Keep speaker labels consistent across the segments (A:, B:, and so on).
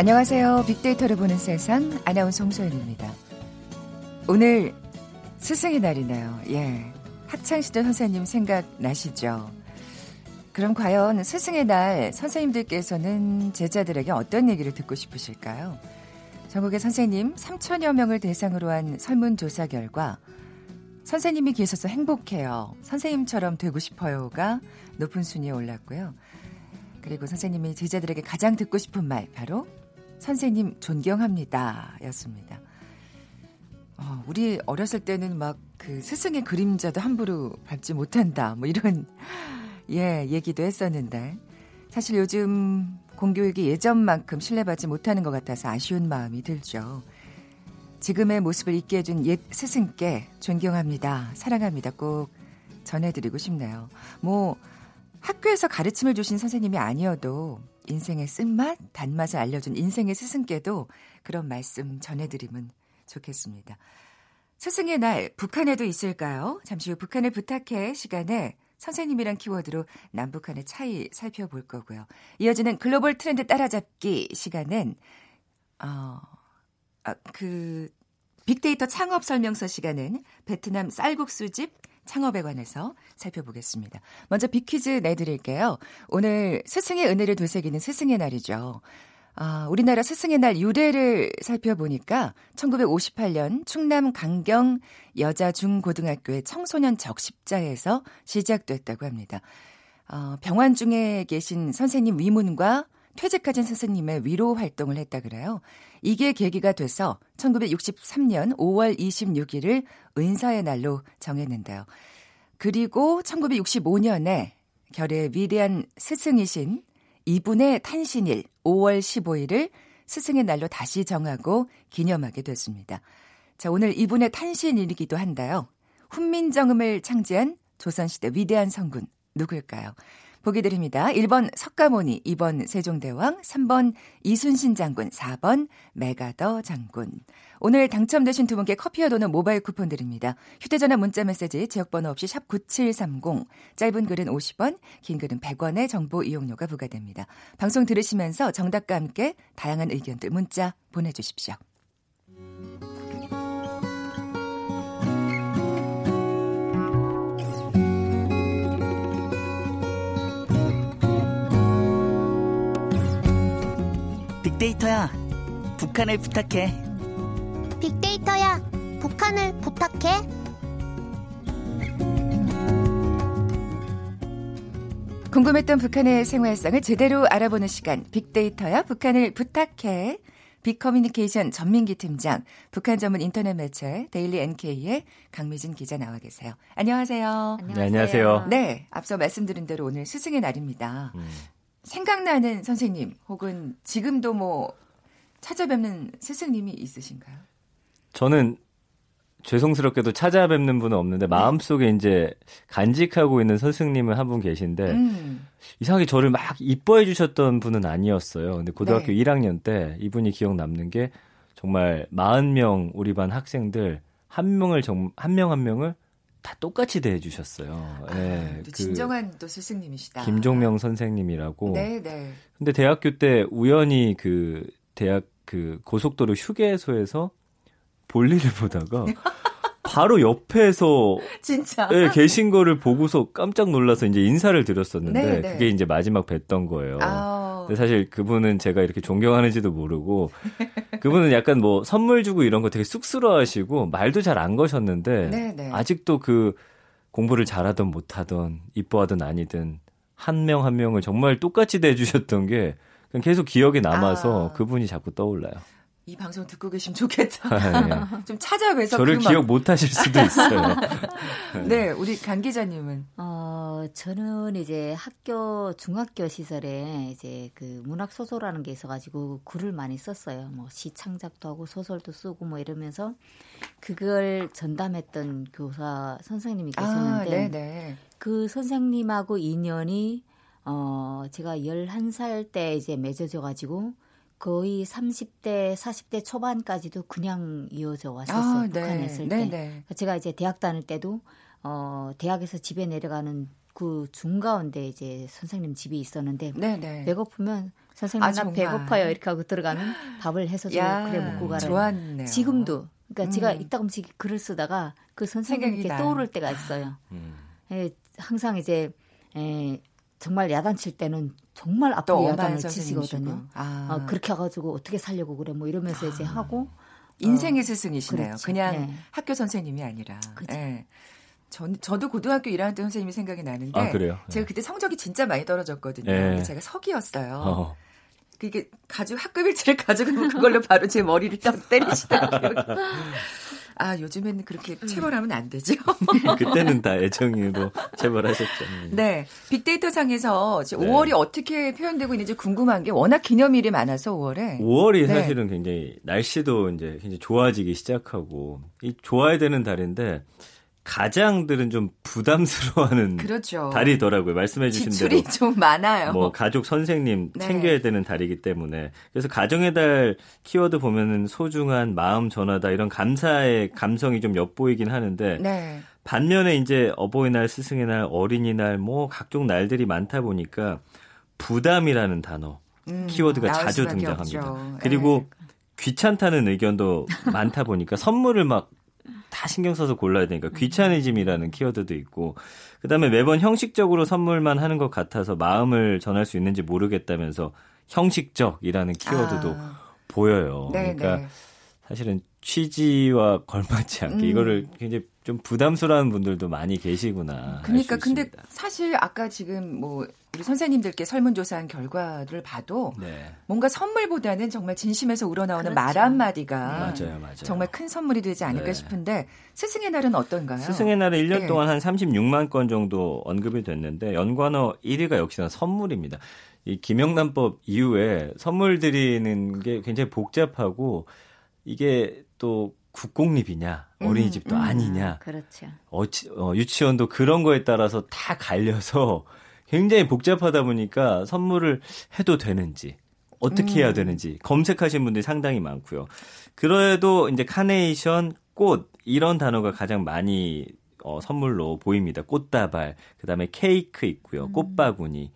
A: 안녕하세요. 빅데이터를 보는 세상 아나운서 홍소연입니다. 오늘 스승의 날이네요. 예. 학창시절 선생님 생각나시죠? 그럼 과연 스승의 날 선생님들께서는 제자들에게 어떤 얘기를 듣고 싶으실까요? 전국의 선생님 3천여 명을 대상으로 한 설문조사 결과 선생님이 계셔서 행복해요. 선생님처럼 되고 싶어요가 높은 순위에 올랐고요. 그리고 선생님이 제자들에게 가장 듣고 싶은 말 바로 선생님 존경합니다. 였습니다. 어, 우리 어렸을 때는 막 그 스승의 그림자도 함부로 밟지 못한다. 뭐 이런, 예, 얘기도 했었는데. 사실 요즘 공교육이 예전만큼 신뢰받지 못하는 것 같아서 아쉬운 마음이 들죠. 지금의 모습을 잊게 해준 옛 스승께 존경합니다. 사랑합니다. 꼭 전해드리고 싶네요. 뭐, 학교에서 가르침을 주신 선생님이 아니어도 인생의 쓴맛, 단맛을 알려준 인생의 스승께도 그런 말씀 전해드리면 좋겠습니다. 스승의 날, 북한에도 있을까요? 잠시 후 북한을 부탁해 시간에 선생님이란 키워드로 남북한의 차이 살펴볼 거고요. 이어지는 글로벌 트렌드 따라잡기 시간엔, 어, 아, 그, 빅데이터 창업 설명서 시간엔 베트남 쌀국수집 창업에 관해서 살펴보겠습니다. 먼저 빅퀴즈 내드릴게요. 오늘 스승의 은혜를 되새기는 스승의 날이죠. 아, 우리나라 스승의 날 유래를 살펴보니까 1958년 충남 강경 여자 중고등학교의 청소년 적십자에서 시작됐다고 합니다. 어, 병원 중에 계신 선생님 위문과 퇴직하신 선생님의 위로 활동을 했다 그래요. 이게 계기가 돼서 1963년 5월 26일을 은사의 날로 정했는데요. 그리고 1965년에 결의 위대한 스승이신 이분의 탄신일 5월 15일을 스승의 날로 다시 정하고 기념하게 됐습니다. 자, 오늘 이분의 탄신일이기도 한데요. 훈민정음을 창제한 조선시대 위대한 성군 누굴까요? 보기 드립니다. 1번 석가모니, 2번 세종대왕, 3번 이순신 장군, 4번 메가더 장군. 오늘 당첨되신 두 분께 커피와 도는 모바일 쿠폰 드립니다. 휴대전화 문자 메시지 지역번호 없이 샵 9730, 짧은 글은 50원, 긴 글은 100원의 정보 이용료가 부과됩니다. 방송 들으시면서 정답과 함께 다양한 의견들 문자 보내주십시오.
B: 빅데이터야, 북한을 부탁해.
C: 빅데이터야, 북한을 부탁해.
A: 궁금했던 북한의 생활상을 제대로 알아보는 시간, 빅데이터야, 북한을 부탁해. 빅커뮤니케이션 전민기 팀장, 북한 전문 인터넷 매체 데일리 NK의 강미진 기자 나와 계세요. 안녕하세요.
D: 안녕하세요. 네, 안녕하세요.
A: 네, 앞서 말씀드린 대로 오늘 스승의 날입니다. 음. 생각나는 선생님 혹은 지금도 뭐 찾아뵙는 스승님이 있으신가요?
D: 저는 죄송스럽게도 찾아뵙는 분은 없는데 네. 마음속에 이제 간직하고 있는 선생님은 한 분 계신데 음. 이상하게 저를 막 이뻐해 주셨던 분은 아니었어요. 근데 고등학교 네. 1학년 때 이분이 기억 남는 게 정말 40명 우리 반 학생들 한 명을 한 명한 한 명을 다 똑같이 대해 주셨어요.
A: 아, 네, 그 진정한 또 스승님이시다.
D: 김종명 선생님이라고.
A: 네, 네.
D: 근데 대학교 때 우연히 그 대학 그 고속도로 휴게소에서 볼일을 보다가 바로 옆에서
A: 진짜
D: 네, 계신 거를 보고서 깜짝 놀라서 이제 인사를 드렸었는데 네, 네. 그게 이제 마지막 뵀던 거예요. 아... 근데 사실 그분은 제가 이렇게 존경하는지도 모르고 그분은 약간 뭐 선물 주고 이런 거 되게 쑥스러워하시고 말도 잘 안 거셨는데 네, 네. 아직도 그 공부를 잘하든 못하든 이뻐하든 아니든 한 명한 한 명을 정말 똑같이 대주셨던 게 계속 기억에 남아서 아... 그분이 자꾸 떠올라요.
A: 이 방송 듣고 계시면 좋겠다. 아, 네. 좀 찾아뵈서
D: 저를 그 기억 못 하실 수도 있어요.
A: 네, 우리 강 기자님은
E: 어, 저는 이제 학교 중학교 시설에 이제 그 문학 소설하는 게 있어 가지고 글을 많이 썼어요. 뭐 시 창작도 하고 소설도 쓰고 뭐 이러면서 그걸 전담했던 교사 선생님이 아, 계셨는데 아, 그 선생님하고 인연이 어, 제가 11살 때 이제 맺어져 가지고 거의 30대, 40대 초반까지도 그냥 이어져 왔었어요. 아, 네. 북한에 있을 때. 네, 네. 제가 이제 대학 다닐 때도 어, 대학에서 집에 내려가는 그 중가운데 이제 선생님 집이 있었는데 네, 네. 배고프면 선생님 아, 나 배고파요 이렇게 하고 들어가면 밥을 해서 좀 그래 먹고 가라.
A: 좋았네요.
E: 지금도 그러니까 음. 제가 이따금씩 글을 쓰다가 그 선생님께 떠오를 때가 있어요. 음. 예, 항상 이제 에, 정말 야단칠 때는 정말 앞으로 야단을 치시거든요. 아. 어, 그렇게 해가지고 어떻게 살려고 그래 뭐 이러면서 아. 이제 하고
A: 인생의 어, 스승이시네요. 그렇지. 그냥 네. 학교 선생님이 아니라. 그렇죠. 네. 전, 저도 고등학교 1학년 때 선생님이 생각이 나는데 아, 제가 그때 성적이 진짜 많이 떨어졌거든요. 네. 제가 석이었어요. 어. 그게 가지고 학급 일지를 가지고 그걸로 바로 제 머리를 딱 때리시더라고요. 아, 요즘에는 그렇게 체벌하면 안 되죠.
D: 그때는 다 애정으로 체벌하셨죠.
A: 네. 빅데이터 상에서 네. 5월이 어떻게 표현되고 있는지 궁금한 게 워낙 기념일이 많아서 5월에.
D: 5월이 네. 사실은 굉장히 날씨도 이제 굉장히 좋아지기 시작하고 이 좋아야 되는 달인데 가장들은 좀 부담스러워하는 그렇죠. 달이더라고요. 말씀해 주신
A: 대로 좀 많아요.
D: 뭐 가족 선생님 네. 챙겨야 되는 달이기 때문에 그래서 가정의 달 키워드 보면은 소중한 마음 전하다 이런 감사의 감성이 좀 엿보이긴 하는데 네. 반면에 이제 어버이날, 스승의 날, 어린이날 뭐 각종 날들이 많다 보니까 부담이라는 단어 음, 키워드가 자주 등장합니다. 없죠. 그리고 네. 귀찮다는 의견도 많다 보니까 선물을 막 다 신경 써서 골라야 되니까 음. 귀차니즘이라는 키워드도 있고 그다음에 매번 형식적으로 선물만 하는 것 같아서 마음을 전할 수 있는지 모르겠다면서 형식적이라는 키워드도 아. 보여요. 네 그러니까 네. 사실은 취지와 걸맞지 않게 음. 이거를 굉장히 좀 부담스러운 분들도 많이 계시구나.
A: 그러니까 근데 사실 아까 지금 뭐 우리 선생님들께 설문조사한 결과를 봐도 네. 뭔가 선물보다는 정말 진심에서 우러나오는 그렇죠. 말 한마디가 맞아요, 맞아요. 정말 큰 선물이 되지 않을까 네. 싶은데 스승의 날은 어떤가요?
D: 스승의 날은 1년 네. 동안 한 36만 건 정도 언급이 됐는데 연관어 1위가 역시나 선물입니다. 이 김영란법 이후에 선물 드리는 게 굉장히 복잡하고 이게 또 국공립이냐 어린이집도 음, 음, 아니냐
E: 그렇죠.
D: 어치, 어, 유치원도 그런 거에 따라서 다 갈려서 굉장히 복잡하다 보니까 선물을 해도 되는지 어떻게 해야 음. 되는지 검색하신 분들이 상당히 많고요. 그래도 이제 카네이션, 꽃 이런 단어가 가장 많이 어, 선물로 보입니다. 꽃다발, 그다음에 케이크 있고요. 음. 꽃바구니,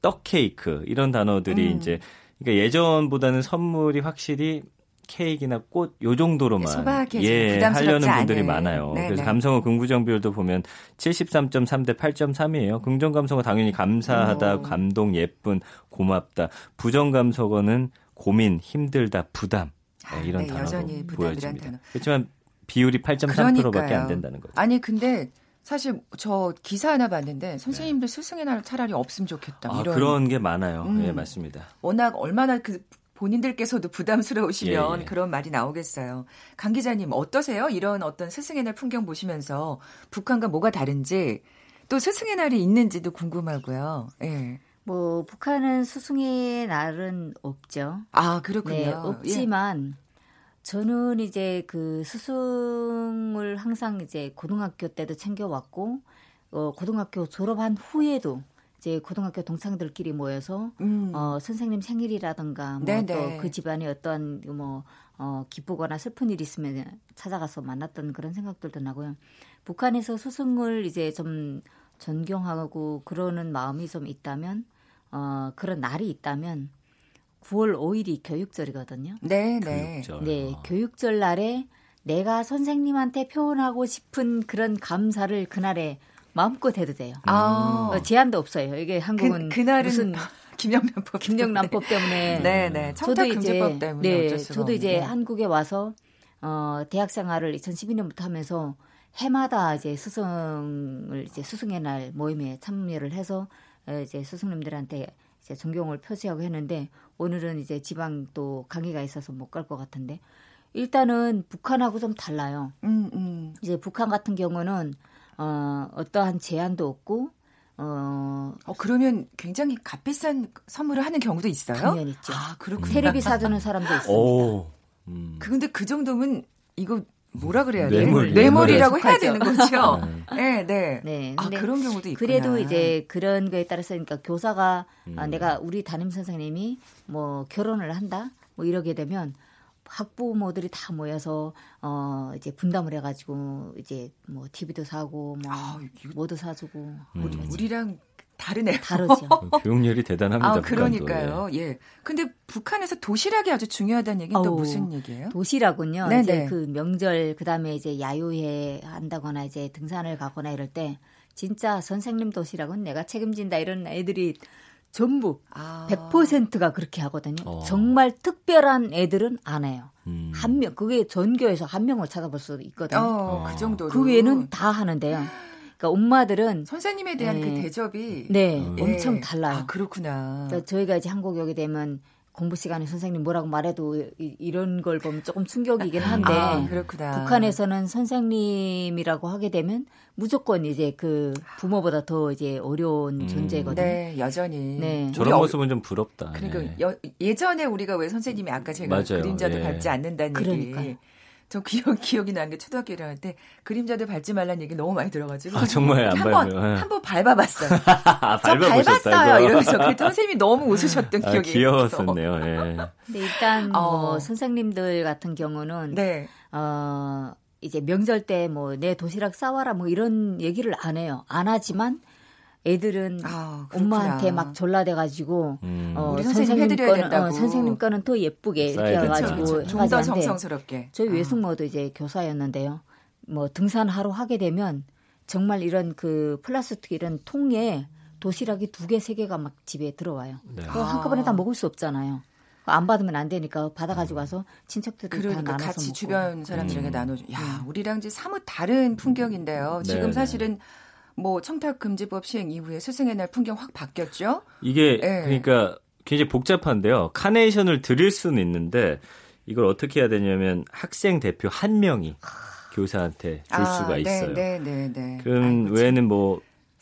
D: 떡 케이크 이런 단어들이 음. 이제 그러니까 예전보다는 선물이 확실히 케이크나 꽃 요 정도로만
A: 소박하게 예, 하려는
D: 분들이 많아요. 네네. 그래서 네. 감성어 긍부정 비율도 보면 73.3 대 8.3이에요. 긍정 감성어 당연히 감사하다, 오. 감동, 예쁜, 고맙다. 부정 감성어는 고민, 힘들다, 부담 네, 이런 네, 단어로 보여집니다. 단어. 그렇지만 비율이 8.3%밖에 안 된다는 거죠.
A: 아니 근데 사실 저 기사 하나 봤는데 선생님들 네. 스승의 날 차라리 없으면 좋겠다.
D: 아, 이런 그런 게 많아요. 음. 예, 맞습니다.
A: 워낙 얼마나 그 본인들께서도 부담스러우시면 예, 예. 그런 말이 나오겠어요. 강 기자님 어떠세요? 이런 어떤 스승의 날 풍경 보시면서 북한과 뭐가 다른지 또 스승의 날이 있는지도 궁금하고요. 예.
E: 뭐 북한은 스승의 날은 없죠.
A: 아 그렇군요. 네,
E: 없지만 예. 저는 이제 그 스승을 항상 이제 고등학교 때도 챙겨왔고 어, 고등학교 졸업한 후에도 이제 고등학교 동창들끼리 모여서 음. 어 선생님 생일이라든가 뭐 또 그 집안에 어떤 뭐 어, 기쁘거나 슬픈 일이 있으면 찾아가서 만났던 그런 생각들도 나고요. 북한에서 스승을 이제 좀 존경하고 그러는 마음이 좀 있다면 어 그런 날이 있다면 9월 5일이 교육절이거든요.
A: 네, 네.
E: 교육절. 네, 교육절 날에 내가 선생님한테 표현하고 싶은 그런 감사를 그날에 마음껏 해도 돼요. 아. 어, 제한도 없어요. 이게 한국은 그, 무슨
A: 김영란법
E: 김영란법 때문에
A: 네네 네. 저도 이제 때문에 네
E: 저도 이제 한국에 와서 어 대학 생활을 2012년부터 하면서 해마다 이제 스승을 이제 스승의 날 모임에 참여를 해서 어, 이제 스승님들한테 이제 존경을 표시하고 했는데 오늘은 이제 지방 또 강의가 있어서 못 갈 것 같은데 일단은 북한하고 좀 달라요. 음, 음. 이제 북한 같은 경우는 어, 어떠한 제한도 없고 어,
A: 어 그러면 굉장히 값비싼 선물을 하는 경우도 있어요?
E: 당연 있죠.
A: 아 그렇군요.
E: 테레비 사주는 사람도 있습니다. 오,
A: 음. 근데 그 정도면 이거 뭐라 그래야 돼? 뇌물, 뇌물이라고 해야 되는 거죠. 네, 네. 네. 아 그런 경우도 있구나.
E: 그래도 이제 그런 거에 따라서 그러니까 교사가 음. 아, 내가 우리 담임 선생님이 뭐 결혼을 한다 뭐 이러게 되면 학부모들이 다 모여서 어 이제 분담을 해가지고 이제 뭐 TV도 사고 뭐 아, 뭐도 사주고
A: 우리, 음. 우리랑 다르네요.
E: 다르죠.
D: 교육열이 대단합니다.
A: 아, 그러니까요. 예. 근데 북한에서 도시락이 아주 중요하다는 얘기는 또 무슨 얘기예요?
E: 도시락은요. 네네. 이제 그 명절 그다음에 이제 야유회 한다거나 이제 등산을 가거나 이럴 때 진짜 선생님 도시락은 내가 책임진다 이런 애들이 전부 아. 100%가 그렇게 하거든요. 어. 정말 특별한 애들은 안 해요. 음. 한 명, 그게 전교에서 한 명을 찾아볼 수도 있거든요.
A: 어, 그 정도로.
E: 그 외에는 다 하는데요. 그러니까 엄마들은
A: 선생님에 대한 그 네. 그 대접이
E: 네, 네. 엄청 달라요.
A: 아, 그렇구나.
E: 그러니까 저희가 이제 한국에 오게 되면 공부 시간에 선생님 뭐라고 말해도 이, 런걸 보면 조금 충격이긴 한데 아, 그렇구나. 북한에서는 선생님이라고 하게 되면 무조건 이제 그 부모보다 더 이제 어려운 음. 존재거든요.
A: 네, 여전히. 네.
D: 저런 모습은 좀 부럽다.
A: 그러니까 네. 여, 예전에 우리가 왜 선생님이 아까 제가 맞아요. 그림자도 예. 밟지 않는다는 그러니까요. 얘기. 저 기억 기억이 나는 게 초등학교 1학년 때 그림자들 밟지 말라는 얘기 너무 많이 들어가지고
D: 아, 정말 안
A: 밟아요. 한번 밟아봤어요. 아, 밟았어요. 이러면서 그 선생님이 너무 웃으셨던 아, 기억이
D: 귀여웠었네요. 예.
E: 근데 일단 어. 뭐 선생님들 같은 경우는 네. 어 이제 명절 때 뭐 내 도시락 싸와라 뭐 이런 얘기를 안 해요. 안 하지만 애들은 아, 엄마한테 막 졸라대가지고 음. 어, 선생님 거는 어, 선생님 거는 더 예쁘게 이렇게 해가지고
A: 좀더 정성스럽게.
E: 저희 아. 외숙모도 이제 교사였는데요. 뭐 등산하러 하게 되면 정말 이런 그 플라스틱 이런 통에 도시락이 두 개, 세 개가 막 집에 들어와요. 네. 그거 한꺼번에 다 먹을 수 없잖아요. 안 받으면 안 되니까 받아가지고 와서 친척들이 그러니까 다 나눠서
A: 같이
E: 먹고.
A: 주변 사람들에게 음. 나눠줘. 야, 음. 우리랑 이제 사뭇 다른 풍경인데요. 지금 네, 사실은 뭐 청탁금지법 시행 이후에 스승의 날 풍경 확 바뀌었죠.
D: 이게 네. 그러니까 굉장히 복잡한데요. 카네이션을 드릴 수는 있는데 이걸 어떻게 해야 되냐면 학생 대표 한 명이 교사한테 줄 아, 수가 네, 있어요. 네, 네, 네. 그럼 아이고, 외에는 뭐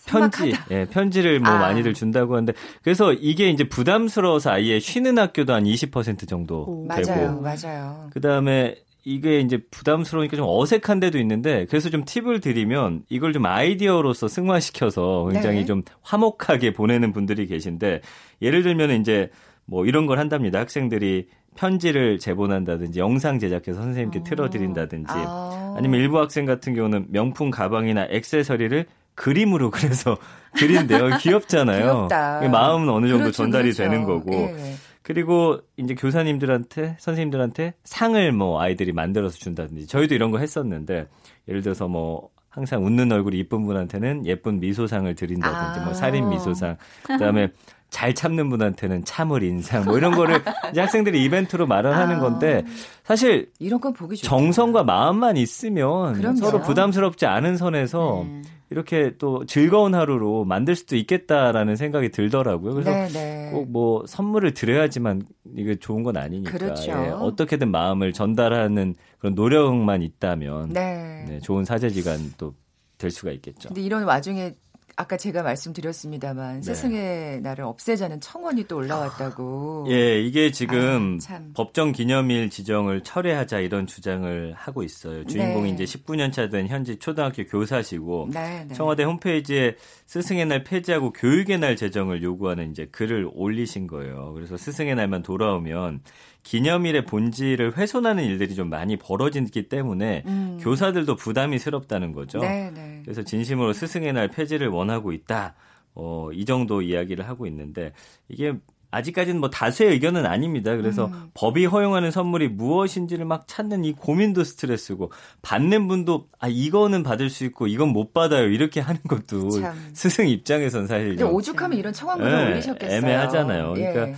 D: 편지, 예, 편지를 뭐 아. 많이들 준다고 하는데 그래서 이게 이제 부담스러워서 아예 쉬는 학교도 한 20% 정도 오, 되고
A: 맞아요, 맞아요.
D: 그 다음에 이게 이제 부담스러우니까 좀 어색한 데도 있는데 그래서 좀 팁을 드리면 이걸 좀 아이디어로서 승화시켜서 굉장히 네. 좀 화목하게 보내는 분들이 계신데 예를 들면 이제 뭐 이런 걸 한답니다. 학생들이 편지를 제본한다든지 영상 제작해서 선생님께 어. 틀어드린다든지 아. 아니면 일부 학생 같은 경우는 명품 가방이나 액세서리를 그림으로 그래서 그린대요. 귀엽잖아요.
A: 귀엽다.
D: 마음은 어느 정도 그렇죠, 전달이 그렇죠. 되는 거고. 예. 그리고 이제 교사님들한테 선생님들한테 상을 뭐 아이들이 만들어서 준다든지 저희도 이런 거 했었는데 예를 들어서 뭐 항상 웃는 얼굴이 이쁜 분한테는 예쁜 미소상을 드린다든지 뭐 아. 뭐 살인 미소상 그다음에 잘 참는 분한테는 참을 인상 뭐 이런 거를 이제 학생들이 이벤트로 마련하는 아. 건데 사실
A: 이런 건 보기.
D: 정성과 마음만 있으면 그럼요. 서로 부담스럽지 않은 선에서 네. 이렇게 또 즐거운 하루로 만들 수도 있겠다라는 생각이 들더라고요. 그래서 네, 네. 꼭뭐 선물을 드려야지만 이게 좋은 건 아니니까 그렇죠. 예, 어떻게든 마음을 전달하는 그런 노력만 있다면 네. 네 좋은 사제지간 또 될 수가 있겠죠.
A: 근데 이런 와중에 아까 제가 말씀드렸습니다만 네. 스승의 날을 없애자는 청원이 또 올라왔다고.
D: 예, 이게 지금 아, 법정 기념일 지정을 철회하자 이런 주장을 하고 있어요. 주인공이 네. 이제 19년 차 된 현지 초등학교 교사시고 네, 네. 청와대 홈페이지에 스승의 날 폐지하고 교육의 날 제정을 요구하는 이제 글을 올리신 거예요. 그래서 스승의 날만 돌아오면 기념일의 본질을 훼손하는 일들이 좀 많이 벌어지기 때문에 음. 교사들도 부담이 스럽다는 거죠. 네 네. 네. 그래서 진심으로 스승의 날 폐지를 원하고 있다. 어, 이 정도 이야기를 하고 있는데 이게 아직까지는 뭐 다수의 의견은 아닙니다. 그래서 음. 법이 허용하는 선물이 무엇인지를 막 찾는 이 고민도 스트레스고 받는 분도 아 이거는 받을 수 있고 이건 못 받아요 이렇게 하는 것도 참. 스승 입장에선 사실
A: 오죽하면 이런 청원글을 네, 올리셨겠어요.
D: 애매하잖아요. 그러니까 예.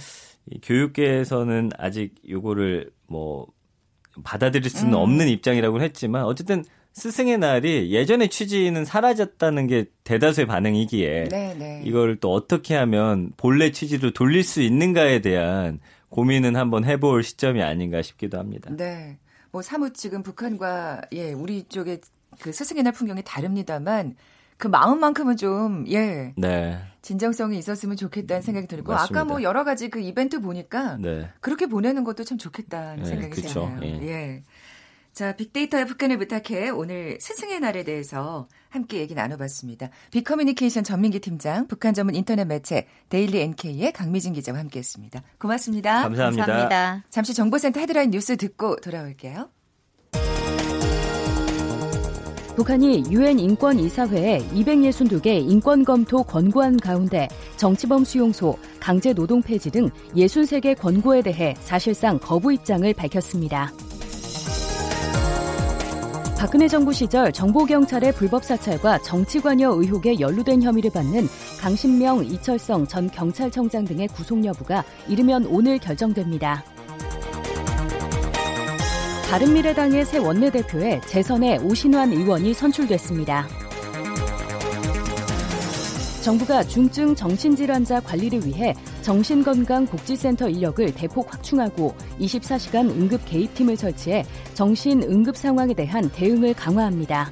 D: 이 교육계에서는 아직 요거를 뭐 받아들일 수는 음. 없는 입장이라고 했지만 어쨌든 스승의 날이 예전의 취지는 사라졌다는 게 대다수의 반응이기에 네네. 네. 이걸 또 어떻게 하면 본래 취지로 돌릴 수 있는가에 대한 고민은 한번 해볼 시점이 아닌가 싶기도 합니다.
A: 네. 뭐 사뭇 지금 북한과 예 우리 쪽의 그 스승의 날 풍경이 다릅니다만 그 마음만큼은 좀, 예. 네. 진정성이 있었으면 좋겠다는 생각이 들고, 맞습니다. 아까 뭐 여러 가지 그 이벤트 보니까, 네. 그렇게 보내는 것도 참 좋겠다는 네, 생각이 드네요. 예. 예. 자, 빅데이터야 북한을 부탁해 오늘 스승의 날에 대해서 함께 얘기 나눠봤습니다. 빅커뮤니케이션 전민기 팀장, 북한 전문 인터넷 매체 데일리 NK의 강미진 기자와 함께했습니다. 고맙습니다.
D: 감사합니다. 감사합니다.
A: 잠시 정보센터 헤드라인 뉴스 듣고 돌아올게요.
F: 북한이 유엔 인권 이사회에 262개 인권 검토 권고안 가운데 정치범 수용소, 강제 노동 폐지 등 63개 권고에 대해 사실상 거부 입장을 밝혔습니다. 박근혜 정부 시절 정보경찰의 불법 사찰과 정치관여 의혹에 연루된 혐의를 받는 강신명, 이철성 전 경찰청장 등의 구속 여부가 이르면 오늘 결정됩니다. 바른미래당의 새 원내대표에 재선의 오신환 의원이 선출됐습니다. 정부가 중증 정신질환자 관리를 위해 정신건강복지센터 인력을 대폭 확충하고 24시간 응급 개입팀을 설치해 정신 응급 상황에 대한 대응을 강화합니다.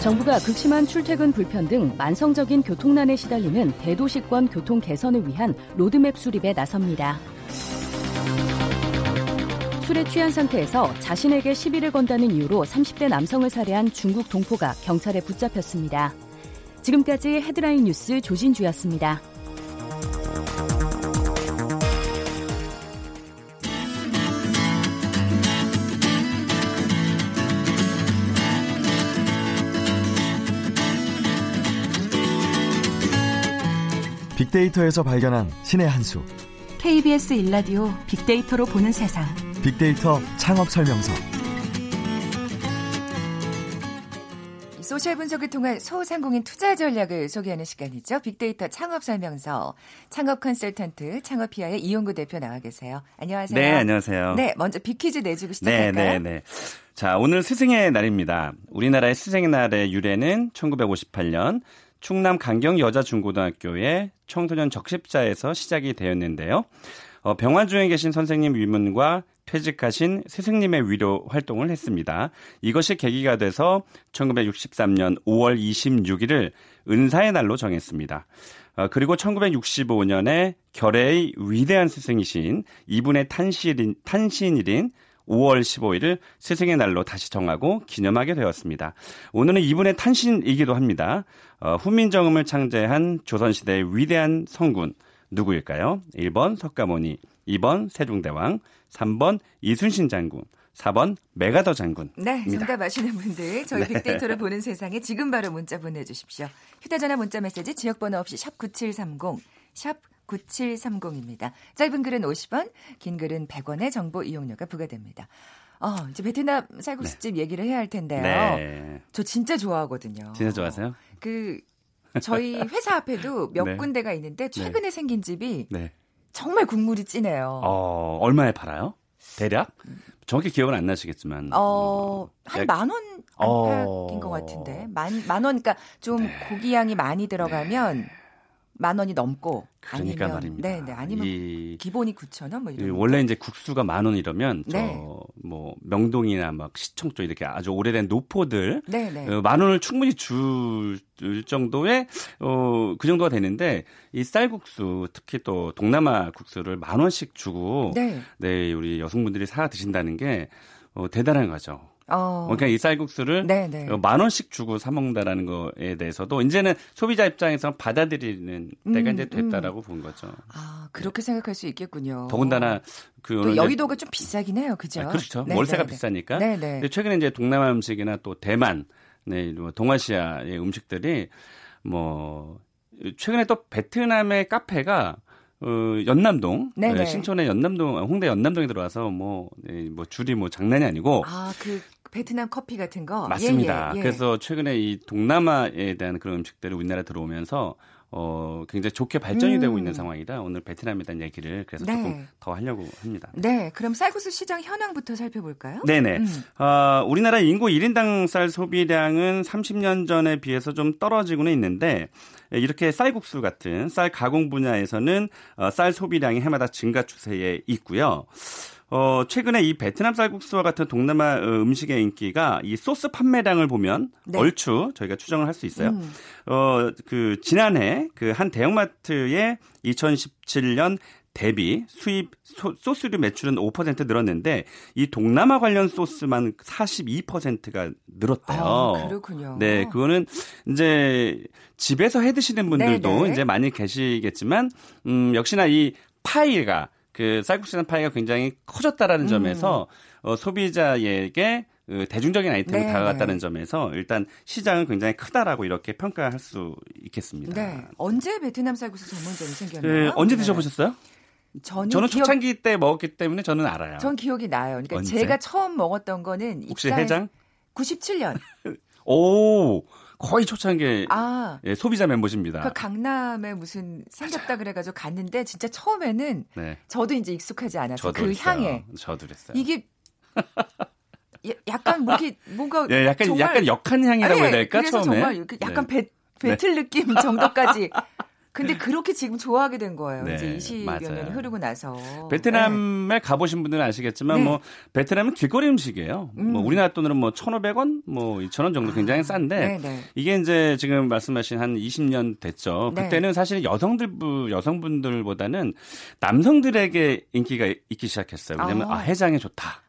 F: 정부가 극심한 출퇴근 불편 등 만성적인 교통난에 시달리는 대도시권 교통 개선을 위한 로드맵 수립에 나섭니다. 술에 취한 상태에서 자신에게 시비를 건다는 이유로 30대 남성을 살해한 중국 동포가 경찰에 붙잡혔습니다. 지금까지 헤드라인 뉴스 조진주였습니다.
G: 빅데이터에서 발견한 신의 한 수.
H: KBS 일라디오 빅데이터로 보는 세상.
G: 빅데이터 창업 설명서.
A: 소셜 분석을 통한 소상공인 투자 전략을 소개하는 시간이죠. 빅데이터 창업 설명서. 창업 컨설턴트 창업피아의 이용구 대표 나와 계세요. 안녕하세요.
I: 네, 안녕하세요.
A: 네, 먼저 빅퀴즈 내주고 시작할까요?
I: 네, 네, 네. 자, 오늘 스승의 날입니다. 우리나라의 스승의 날의 유래는 1958년 충남 강경 여자중고등학교의 청소년 적십자에서 시작이 되었는데요. 어, 병원 중에 계신 선생님 위문과 퇴직하신 스승님의 위로 활동을 했습니다. 이것이 계기가 돼서 1963년 5월 26일을 은사의 날로 정했습니다. 어, 그리고 1965년에 결의의 위대한 스승이신 이분의 탄신일인, 탄신일인 5월 15일을 스승의 날로 다시 정하고 기념하게 되었습니다. 오늘은 이분의 탄신이기도 합니다. 어, 훈민정음을 창제한 조선시대의 위대한 성군, 누구일까요? 1번 석가모니, 2번 세종대왕, 3번 이순신 장군, 4번 메가더 장군.
A: 네, 정답 아시는 분들 저희 네. 빅데이터를 보는 세상에 지금 바로 문자 보내주십시오. 휴대전화 문자 메시지 지역번호 없이 샵 9730, 샵 9730입니다. 짧은 글은 50원, 긴 글은 100원의 정보 이용료가 부과됩니다. 어, 이제 베트남 쌀국수집 네. 얘기를 해야 할 텐데요. 네. 저 진짜 좋아하거든요.
I: 진짜 좋아하세요?
A: 그 저희 회사 앞에도 몇 네. 군데가 있는데 최근에 네. 생긴 집이 네. 정말 국물이 진해요.
I: 어, 얼마에 팔아요? 대략? 정확히 기억은 안 나시겠지만.
A: 어, 한 만 원 안팎인 어... 것 같은데. 만, 만 원, 그러니까 좀 네. 고기 양이 많이 들어가면 네. 만 원이 넘고
I: 그러니까
A: 아니면,
I: 말입니다.
A: 네, 네. 아니면 이, 기본이 9천 원 뭐 이런.
I: 원래 이제 국수가 만 원 이러면 네. 저뭐 명동이나 막 시청 쪽 이렇게 아주 오래된 노포들 네, 네. 어, 만 원을 충분히 줄 정도의 어, 그 정도가 되는데 이 쌀국수 특히 또 동남아 국수를 만 원씩 주고 네, 네 우리 여성분들이 사 드신다는 게 어, 대단한 거죠. 어. 그러니까 이 쌀국수를 네네. 네. 어, 만 원씩 주고 사 먹는다라는 거에 대해서도 이제는 소비자 입장에서 받아들이는 때가 음, 이제 됐다라고 음. 본 거죠.
A: 아 그렇게 네. 생각할 수 있겠군요.
I: 더군다나
A: 그 여의도가 좀 비싸긴 해요, 그죠? 아,
I: 그렇죠. 네네네. 월세가 네, 비싸니까. 네네. 근데 최근에 이제 동남아 음식이나 또 대만, 네, 뭐 동아시아의 음식들이 뭐 최근에 또 베트남의 카페가 어, 연남동, 네, 신촌의 연남동, 홍대 연남동에 들어와서 뭐, 네, 뭐 줄이 뭐 장난이 아니고.
A: 아, 그 베트남 커피 같은 거?
I: 맞습니다. 예, 예, 예. 그래서 최근에 이 동남아에 대한 그런 음식들이 우리나라 들어오면서 어, 굉장히 좋게 발전이 음. 되고 있는 상황이다. 오늘 베트남에 대한 얘기를 그래서 네. 조금 더 하려고 합니다.
A: 네. 그럼 쌀국수 시장 현황부터 살펴볼까요?
I: 네네. 음. 어, 우리나라 인구 1인당 쌀 소비량은 30년 전에 비해서 좀 떨어지고는 있는데 이렇게 쌀국수 같은 쌀 가공 분야에서는 어, 쌀 소비량이 해마다 증가 추세에 있고요. 어, 최근에 이 베트남 쌀국수와 같은 동남아 어, 음식의 인기가 이 소스 판매량을 보면 네. 얼추 저희가 추정을 할 수 있어요. 음. 어, 그 지난해 그 한 대형마트의 2017년 대비 수입 소, 소스류 매출은 5% 늘었는데 이 동남아 관련 소스만 42%가 늘었대요.
A: 아, 그렇군요.
I: 네, 그거는 이제 집에서 해 드시는 분들도 네네. 네. 이제 많이 계시겠지만 음 역시나 이 파이가 그 쌀국수는 파이가 굉장히 커졌다라는 음. 점에서 어, 소비자에게 그 대중적인 아이템이 네, 다가갔다는 네. 점에서 일단 시장은 굉장히 크다라고 이렇게 평가할 수 있겠습니다. 네.
A: 언제 베트남 쌀국수 전문점이 생겼나요? 네,
I: 언제 드셔보셨어요? 저는, 저는 기억... 초창기 때 먹었기 때문에 저는 알아요.
A: 전 기억이 나요. 그러니까 언제? 제가 처음 먹었던 거는
I: 혹시 해장?
A: 97년.
I: 오. 거의 초창기 아, 예, 소비자 멤버십니다.
A: 그 강남에 무슨 생겼다 그래가지고 갔는데 진짜 처음에는 네. 저도 이제 익숙하지 않아서 그 했어요. 향에
I: 저도 그랬어요.
A: 이게 약간 뭐 이렇게 뭔가
I: 예, 약간 정말, 약간 역한 향이라고 해야 될까
A: 그래서
I: 처음에
A: 정말 약간 네. 배, 배틀 네. 느낌 정도까지 근데 그렇게 지금 좋아하게 된 거예요. 네, 이제 20여 년이 흐르고 나서.
I: 베트남에 네. 가보신 분들은 아시겠지만 네. 뭐 베트남은 길거리 음식이에요. 뭐 음. 뭐 우리나라 돈으로 뭐 1,500원, 뭐 2,000원 정도 아, 굉장히 싼데 네, 네. 이게 이제 지금 말씀하신 한 20년 됐죠. 네. 그때는 사실 여성들 여성분들보다는 남성들에게 인기가 있기 시작했어요. 왜냐면 아, 아 해장이 좋다.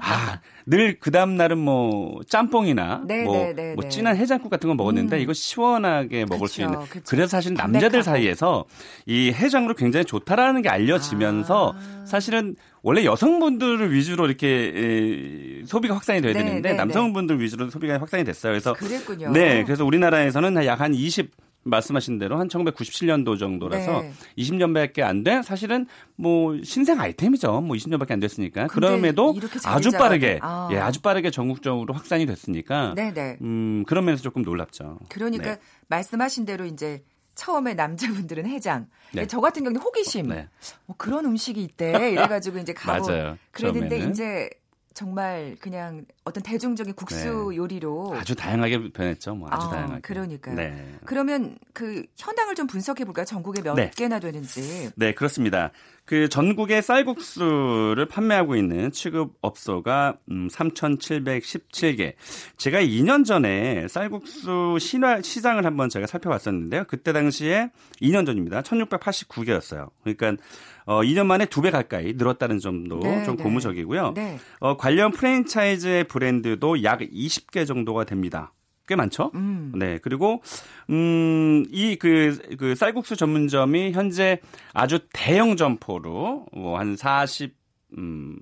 I: 아, 늘 그 다음 날은 뭐 짬뽕이나 네, 뭐, 네, 네, 뭐 진한 해장국 같은 거 먹었는데 음. 이거 시원하게 먹을 그쵸, 수 있는. 그쵸. 그래서 사실 남자들 사이에서 이 해장으로 굉장히 좋다라는 게 알려지면서 아. 사실은 원래 여성분들을 위주로 이렇게 소비가 확산이 돼야 되는데 남성분들 위주로 소비가 확산이 됐어요. 그래서
A: 그랬군요.
I: 네, 그래서 우리나라에서는 약 한 20 말씀하신 대로 한 1997년도 정도라서 네. 20년밖에 안 돼. 사실은 뭐 신생 아이템이죠. 뭐 20년밖에 안 됐으니까. 그럼에도 아주 빠르게 아. 예, 아주 빠르게 전국적으로 확산이 됐으니까. 네네. 네. 음, 그런 면에서 조금 놀랍죠.
A: 그러니까 네. 말씀하신 대로 이제 처음에 남자분들은 해장. 네. 저 같은 경우는 호기심. 네. 뭐 그런 음식이 있대. 이래가지고 이제 가고. 맞아요. 그랬는데. 이제 정말 그냥 어떤 대중적인 국수 네. 요리로
I: 아주 다양하게 변했죠. 뭐 아주
A: 아,
I: 다양하게.
A: 그러니까요. 네. 그러면 그 현황을 좀 분석해 볼까요? 전국에 몇 네. 개나 되는지.
I: 네, 그렇습니다. 그 전국에 쌀국수를 판매하고 있는 취급업소가 음, 3,717개. 제가 2년 전에 쌀국수 신화 시장을 한번 제가 살펴봤었는데요. 그때 당시에 2년 전입니다. 1,689개였어요. 그러니까 어, 2년 만에 두배 가까이 늘었다는 점도 네, 좀 네. 고무적이고요. 네. 어, 관련 프랜차이즈의 브랜드도 약 20개 정도가 됩니다. 꽤 많죠. 음. 네. 그리고 음, 이그그 쌀국수 전문점이 현재 아주 대형 점포로 뭐 한 40, 음,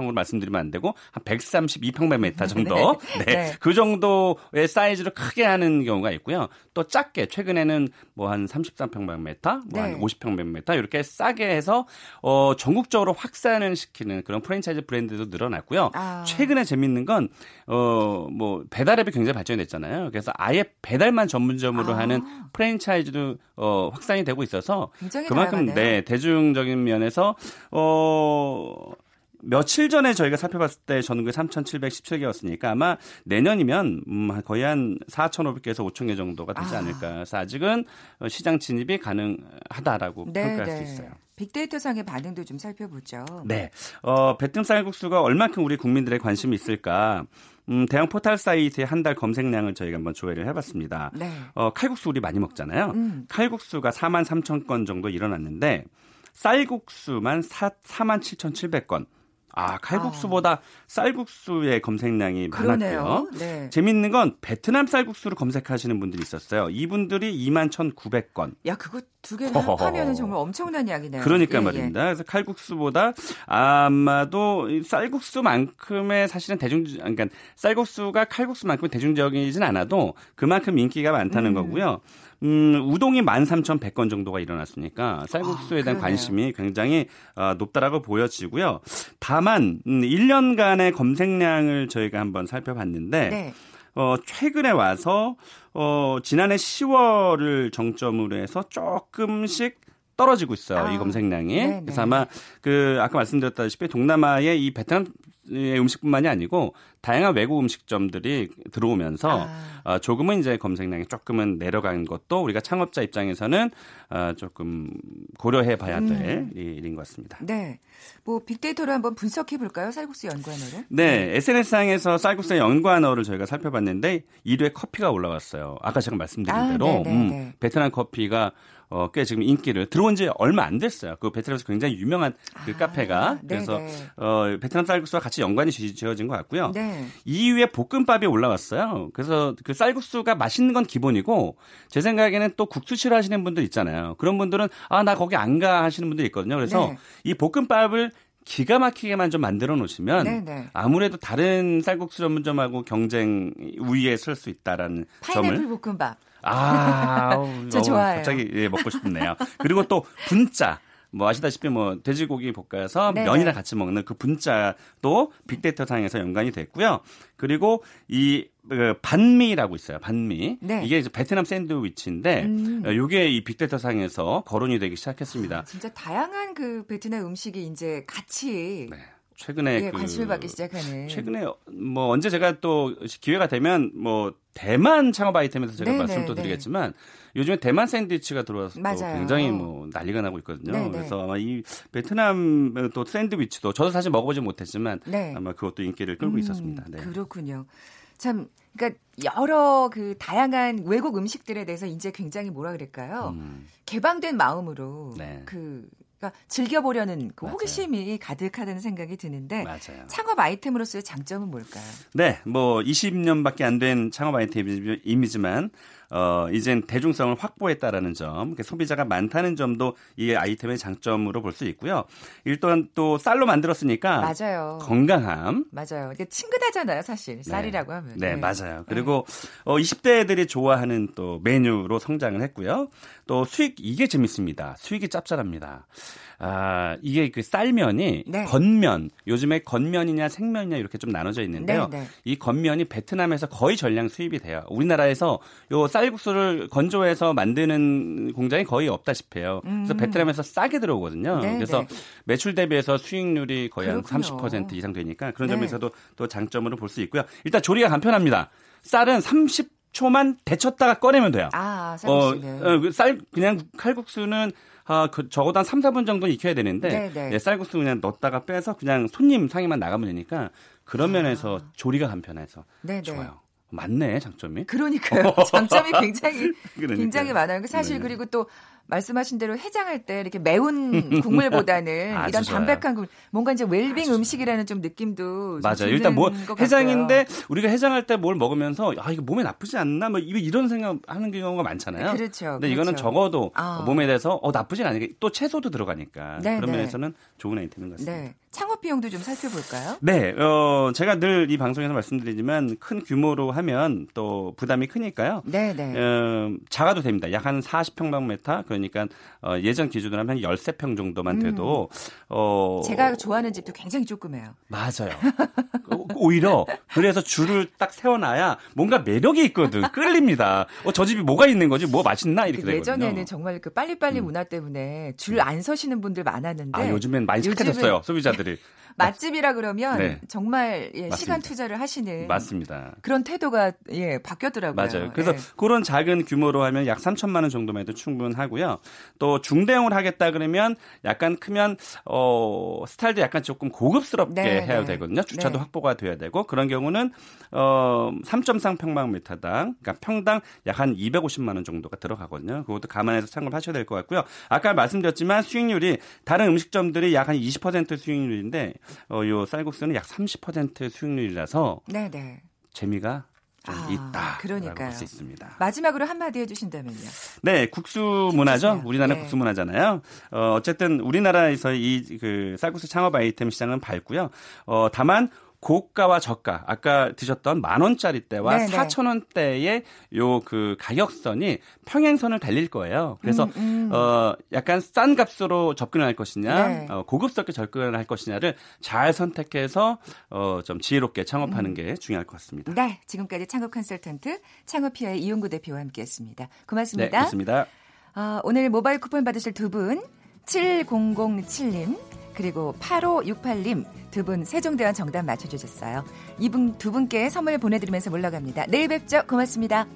I: 평으로 말씀드리면 안 되고 한 132평방미터 정도. 네. 네. 네. 그 정도의 사이즈를 크게 하는 경우가 있고요. 또 작게 최근에는 뭐 한 33평방미터, 뭐한 네. 50평방미터 이렇게 싸게 해서 어 전국적으로 확산을 시키는 그런 프랜차이즈 브랜드도 늘어났고요. 아. 최근에 재밌는 건 어 뭐 배달앱이 굉장히 발전이 됐잖아요. 그래서 아예 배달만 전문점으로 아. 하는 프랜차이즈도 어 확산이 되고 있어서 그만큼 다양하네요. 네, 대중적인 면에서 어 며칠 전에 저희가 살펴봤을 때 전국에 3,717개였으니까 아마 내년이면 음, 거의 한 4,500개에서 5,000개 정도가 되지 아. 않을까. 그래서 아직은 시장 진입이 가능하다라고 네, 평가할 네. 수 있어요.
A: 빅데이터 상의 반응도 좀 살펴보죠.
I: 네. 어, 베트남 쌀국수가 얼만큼 우리 국민들의 관심이 있을까? 음, 대형 포털 사이트의 한 달 검색량을 저희가 한번 조회를 해봤습니다. 네. 어, 칼국수 우리 많이 먹잖아요. 음. 칼국수가 4만 3천 건 정도 일어났는데 쌀국수만 4, 4만 7,700건. 아, 칼국수보다 아. 쌀국수의 검색량이 그러네요. 많았고요. 네. 재밌는 건 베트남 쌀국수를 검색하시는 분들이 있었어요. 이분들이 2만 1,900건.
A: 야, 그거 두 개를 합하면 정말 엄청난 양이네요.
I: 그러니까 예, 예. 말입니다. 예. 그래서 칼국수보다 아마도 쌀국수만큼의 사실은 대중, 그러니까 쌀국수가 칼국수만큼 대중적이진 않아도 그만큼 인기가 많다는 음. 거고요. 음, 우동이 13,100건 정도가 일어났으니까 쌀국수에 대한 아, 관심이 굉장히 어, 높다라고 보여지고요. 다만 음, 1년간의 검색량을 저희가 한번 살펴봤는데 네. 어, 최근에 와서 어, 지난해 10월을 정점으로 해서 조금씩 떨어지고 있어요. 아, 이 검색량이. 네네. 그래서 아마 그 아까 말씀드렸다시피 동남아의 이 베트남 음식뿐만이 아니고 다양한 외국 음식점들이 들어오면서 아. 어, 조금은 이제 검색량이 조금은 내려간 것도 우리가 창업자 입장에서는 어, 조금 고려해 봐야 될 음. 일인 것 같습니다.
A: 네. 뭐 빅데이터로 한번 분석해 볼까요? 쌀국수 연관어를?
I: 네. 네. SNS상에서 쌀국수 연관어를 저희가 살펴봤는데 1위에 커피가 올라왔어요. 아까 제가 말씀드린 아, 대로 네, 네, 음, 네. 베트남 커피가 어, 꽤 지금 인기를 들어온 지 얼마 안 됐어요. 그 베트남에서 굉장히 유명한 그 아, 카페가 그래서 네네. 어, 베트남 쌀국수와 같이 연관이 지어진 것 같고요. 네. 2위에 볶음밥이 올라왔어요. 그래서 그 쌀국수가 맛있는 건 기본이고 제 생각에는 또 국수 싫어하시는 분들 있잖아요. 그런 분들은 아 나 거기 안 가 하시는 분들 있거든요. 그래서 네. 이 볶음밥을 기가 막히게만 좀 만들어 놓으시면 네네. 아무래도 다른 쌀국수 전문점하고 경쟁 우위에 설 수 있다라는
A: 파인애플
I: 점을
A: 볶음밥.
I: 아,
A: 저 좋아해요.
I: 갑자기 예, 먹고 싶네요. 그리고 또 분짜. 뭐 아시다시피 뭐 돼지고기 볶아서 네네. 면이랑 같이 먹는 그 분짜도 빅데이터 상에서 연관이 됐고요. 그리고 이그 반미라고 있어요. 반미. 네. 이게 이제 베트남 샌드위치인데 음. 요게 이 빅데이터 상에서 거론이 되기 시작했습니다. 아,
A: 진짜 다양한 그 베트남 음식이 이제 같이 네.
I: 최근에
A: 예, 그 관심을 받기 시작하는.
I: 최근에 뭐 언제 제가 또 기회가 되면 뭐 대만 창업 아이템에서 제가 네, 말씀 또 네, 네. 드리겠지만 요즘에 대만 샌드위치가 들어와서 또 굉장히 뭐 난리가 나고 있거든요. 네네. 그래서 아마 이 베트남 또 샌드위치도 저도 사실 먹어보지 못했지만 네. 아마 그것도 인기를 끌고 음, 있었습니다. 네.
A: 그렇군요. 참 그러니까 여러 그 다양한 외국 음식들에 대해서 이제 굉장히 뭐라 그럴까요? 음. 개방된 마음으로 네. 그 그러니까 즐겨보려는 그 호기심이 가득하다는 생각이 드는데 맞아요. 창업 아이템으로서의 장점은 뭘까요?
I: 네, 뭐 20년밖에 안 된 창업 아이템이지만 어, 이젠 대중성을 확보했다라는 점, 소비자가 많다는 점도 이 아이템의 장점으로 볼 수 있고요. 일단 또 쌀로 만들었으니까
A: 맞아요.
I: 건강함.
A: 맞아요. 이게 친근하잖아요, 사실. 네. 쌀이라고 하면.
I: 네, 네. 맞아요. 그리고 네. 어, 20대 들이 좋아하는 또 메뉴로 성장을 했고요. 또 수익 이게 재밌습니다. 수익이 짭짤합니다. 아, 이게 그 쌀면이 네. 건면, 요즘에 건면이냐 생면이냐 이렇게 좀 나눠져 있는데요. 네, 네. 이 건면이 베트남에서 거의 전량 수입이 돼요. 우리나라에서 요 쌀국수를 건조해서 만드는 공장이 거의 없다시피 해요. 음. 그래서 베트남에서 싸게 들어오거든요. 네, 그래서 네. 매출 대비해서 수익률이 거의 그렇군요. 한 30% 이상 되니까 그런 네. 점에서도 또 장점으로 볼 수 있고요. 일단 조리가 간편합니다. 쌀은 30 초만 데쳤다가 꺼내면 돼요.
A: 아.
I: 어, 어, 그쌀 그냥 칼국수는 아, 그 적어도 한 3, 4분 정도는 익혀야 되는데 네, 네. 네, 쌀국수 그냥 넣었다가 빼서 그냥 손님 상에만 나가면 되니까 그런 아. 면에서 조리가 간편해서 네네. 네. 좋아요. 맞네 장점이.
A: 그러니까요. 장점이 굉장히 굉장히 많아요. 사실 네. 그리고 또 말씀하신 대로 해장할 때 이렇게 매운 국물보다는 이런 담백한 국물, 뭔가 이제 웰빙 음식이라는 좀 느낌도
I: 맞아요. 일단 뭐 해장인데 우리가 해장할 때 뭘 먹으면서 아 이거 몸에 나쁘지 않나 뭐 이런 생각하는 경우가 많잖아요.
A: 그렇죠.
I: 근데
A: 그렇죠.
I: 이거는 적어도 어. 몸에 대해서 어 나쁘진 않으니까 또 채소도 들어가니까 네 그런 네. 면에서는 좋은 아이템인 것 같습니다. 네.
A: 창업 비용도 좀 살펴볼까요?
I: 네, 어, 제가 늘 이 방송에서 말씀드리지만 큰 규모로 하면 또 부담이 크니까요.
A: 네, 네.
I: 어, 작아도 됩니다. 약 한 40평방미터 그러니까 어, 예전 기준으로 하면 13평 정도만 음. 돼도 음. 어
A: 제가 좋아하는 집도 굉장히 조그매요.
I: 맞아요. 오히려 그래서 줄을 딱 세워놔야 뭔가 매력이 있거든. 끌립니다. 어, 저 집이 뭐가 있는 거지? 뭐 맛있나 이렇게 되거든요.
A: 예전에는 정말 그 빨리빨리 음. 문화 때문에 줄 안 서시는 분들 많았는데
I: 아, 요즘엔 많이 착해졌어요. 소비자들이.
A: 맛집이라 그러면 네. 정말 예, 시간 투자를 하시는
I: 맞습니다.
A: 그런 태도가 예, 바뀌었더라고요.
I: 맞아요. 그래서 예. 그런 작은 규모로 하면 약 3천만 원 정도만 해도 충분하고요. 또 중대형을 하겠다 그러면 약간 크면 어 스타일도 약간 조금 고급스럽게 네, 해야 네. 되거든요. 주차도 네. 확보가 돼야 되고 그런 경우는 어 3.3 평방미터당 그러니까 평당 약 한 250만 원 정도가 들어가거든요. 그것도 감안해서 참고하셔야 될 것 같고요. 아까 말씀드렸지만 수익률이 다른 음식점들이 약 한 20% 수익률인데 어, 요 쌀국수는 약 30% 수익률이라서 네네. 재미가 좀 아, 있다. 그러니까요. 볼수 있습니다.
A: 마지막으로 한마디 해주신다면요.
I: 네, 국수 문화죠. 우리나라 네. 국수 문화잖아요. 어, 어쨌든 우리나라에서 이 그 쌀국수 창업 아이템 시장은 밝고요. 어, 다만 고가와 저가 아까 드셨던 만 원짜리 때와. 4천 원대의 요 그 가격선이 평행선을 달릴 거예요. 그래서 음, 음. 어 약간 싼 값으로 접근을 할 것이냐, 네. 어, 고급스럽게 접근을 할 것이냐를 잘 선택해서 어 좀 지혜롭게 창업하는 음. 게 중요할 것 같습니다.
A: 네, 지금까지 창업 컨설턴트 창업피아의 이용구 대표와 함께했습니다. 고맙습니다.
I: 네, 고맙습니다.
A: 어, 오늘 모바일 쿠폰 받으실 두 분 7007님 그리고 8568님 두 분 세종대왕 정답 맞춰주셨어요. 이분 두 분께 선물 보내드리면서 물러갑니다. 내일 뵙죠. 고맙습니다.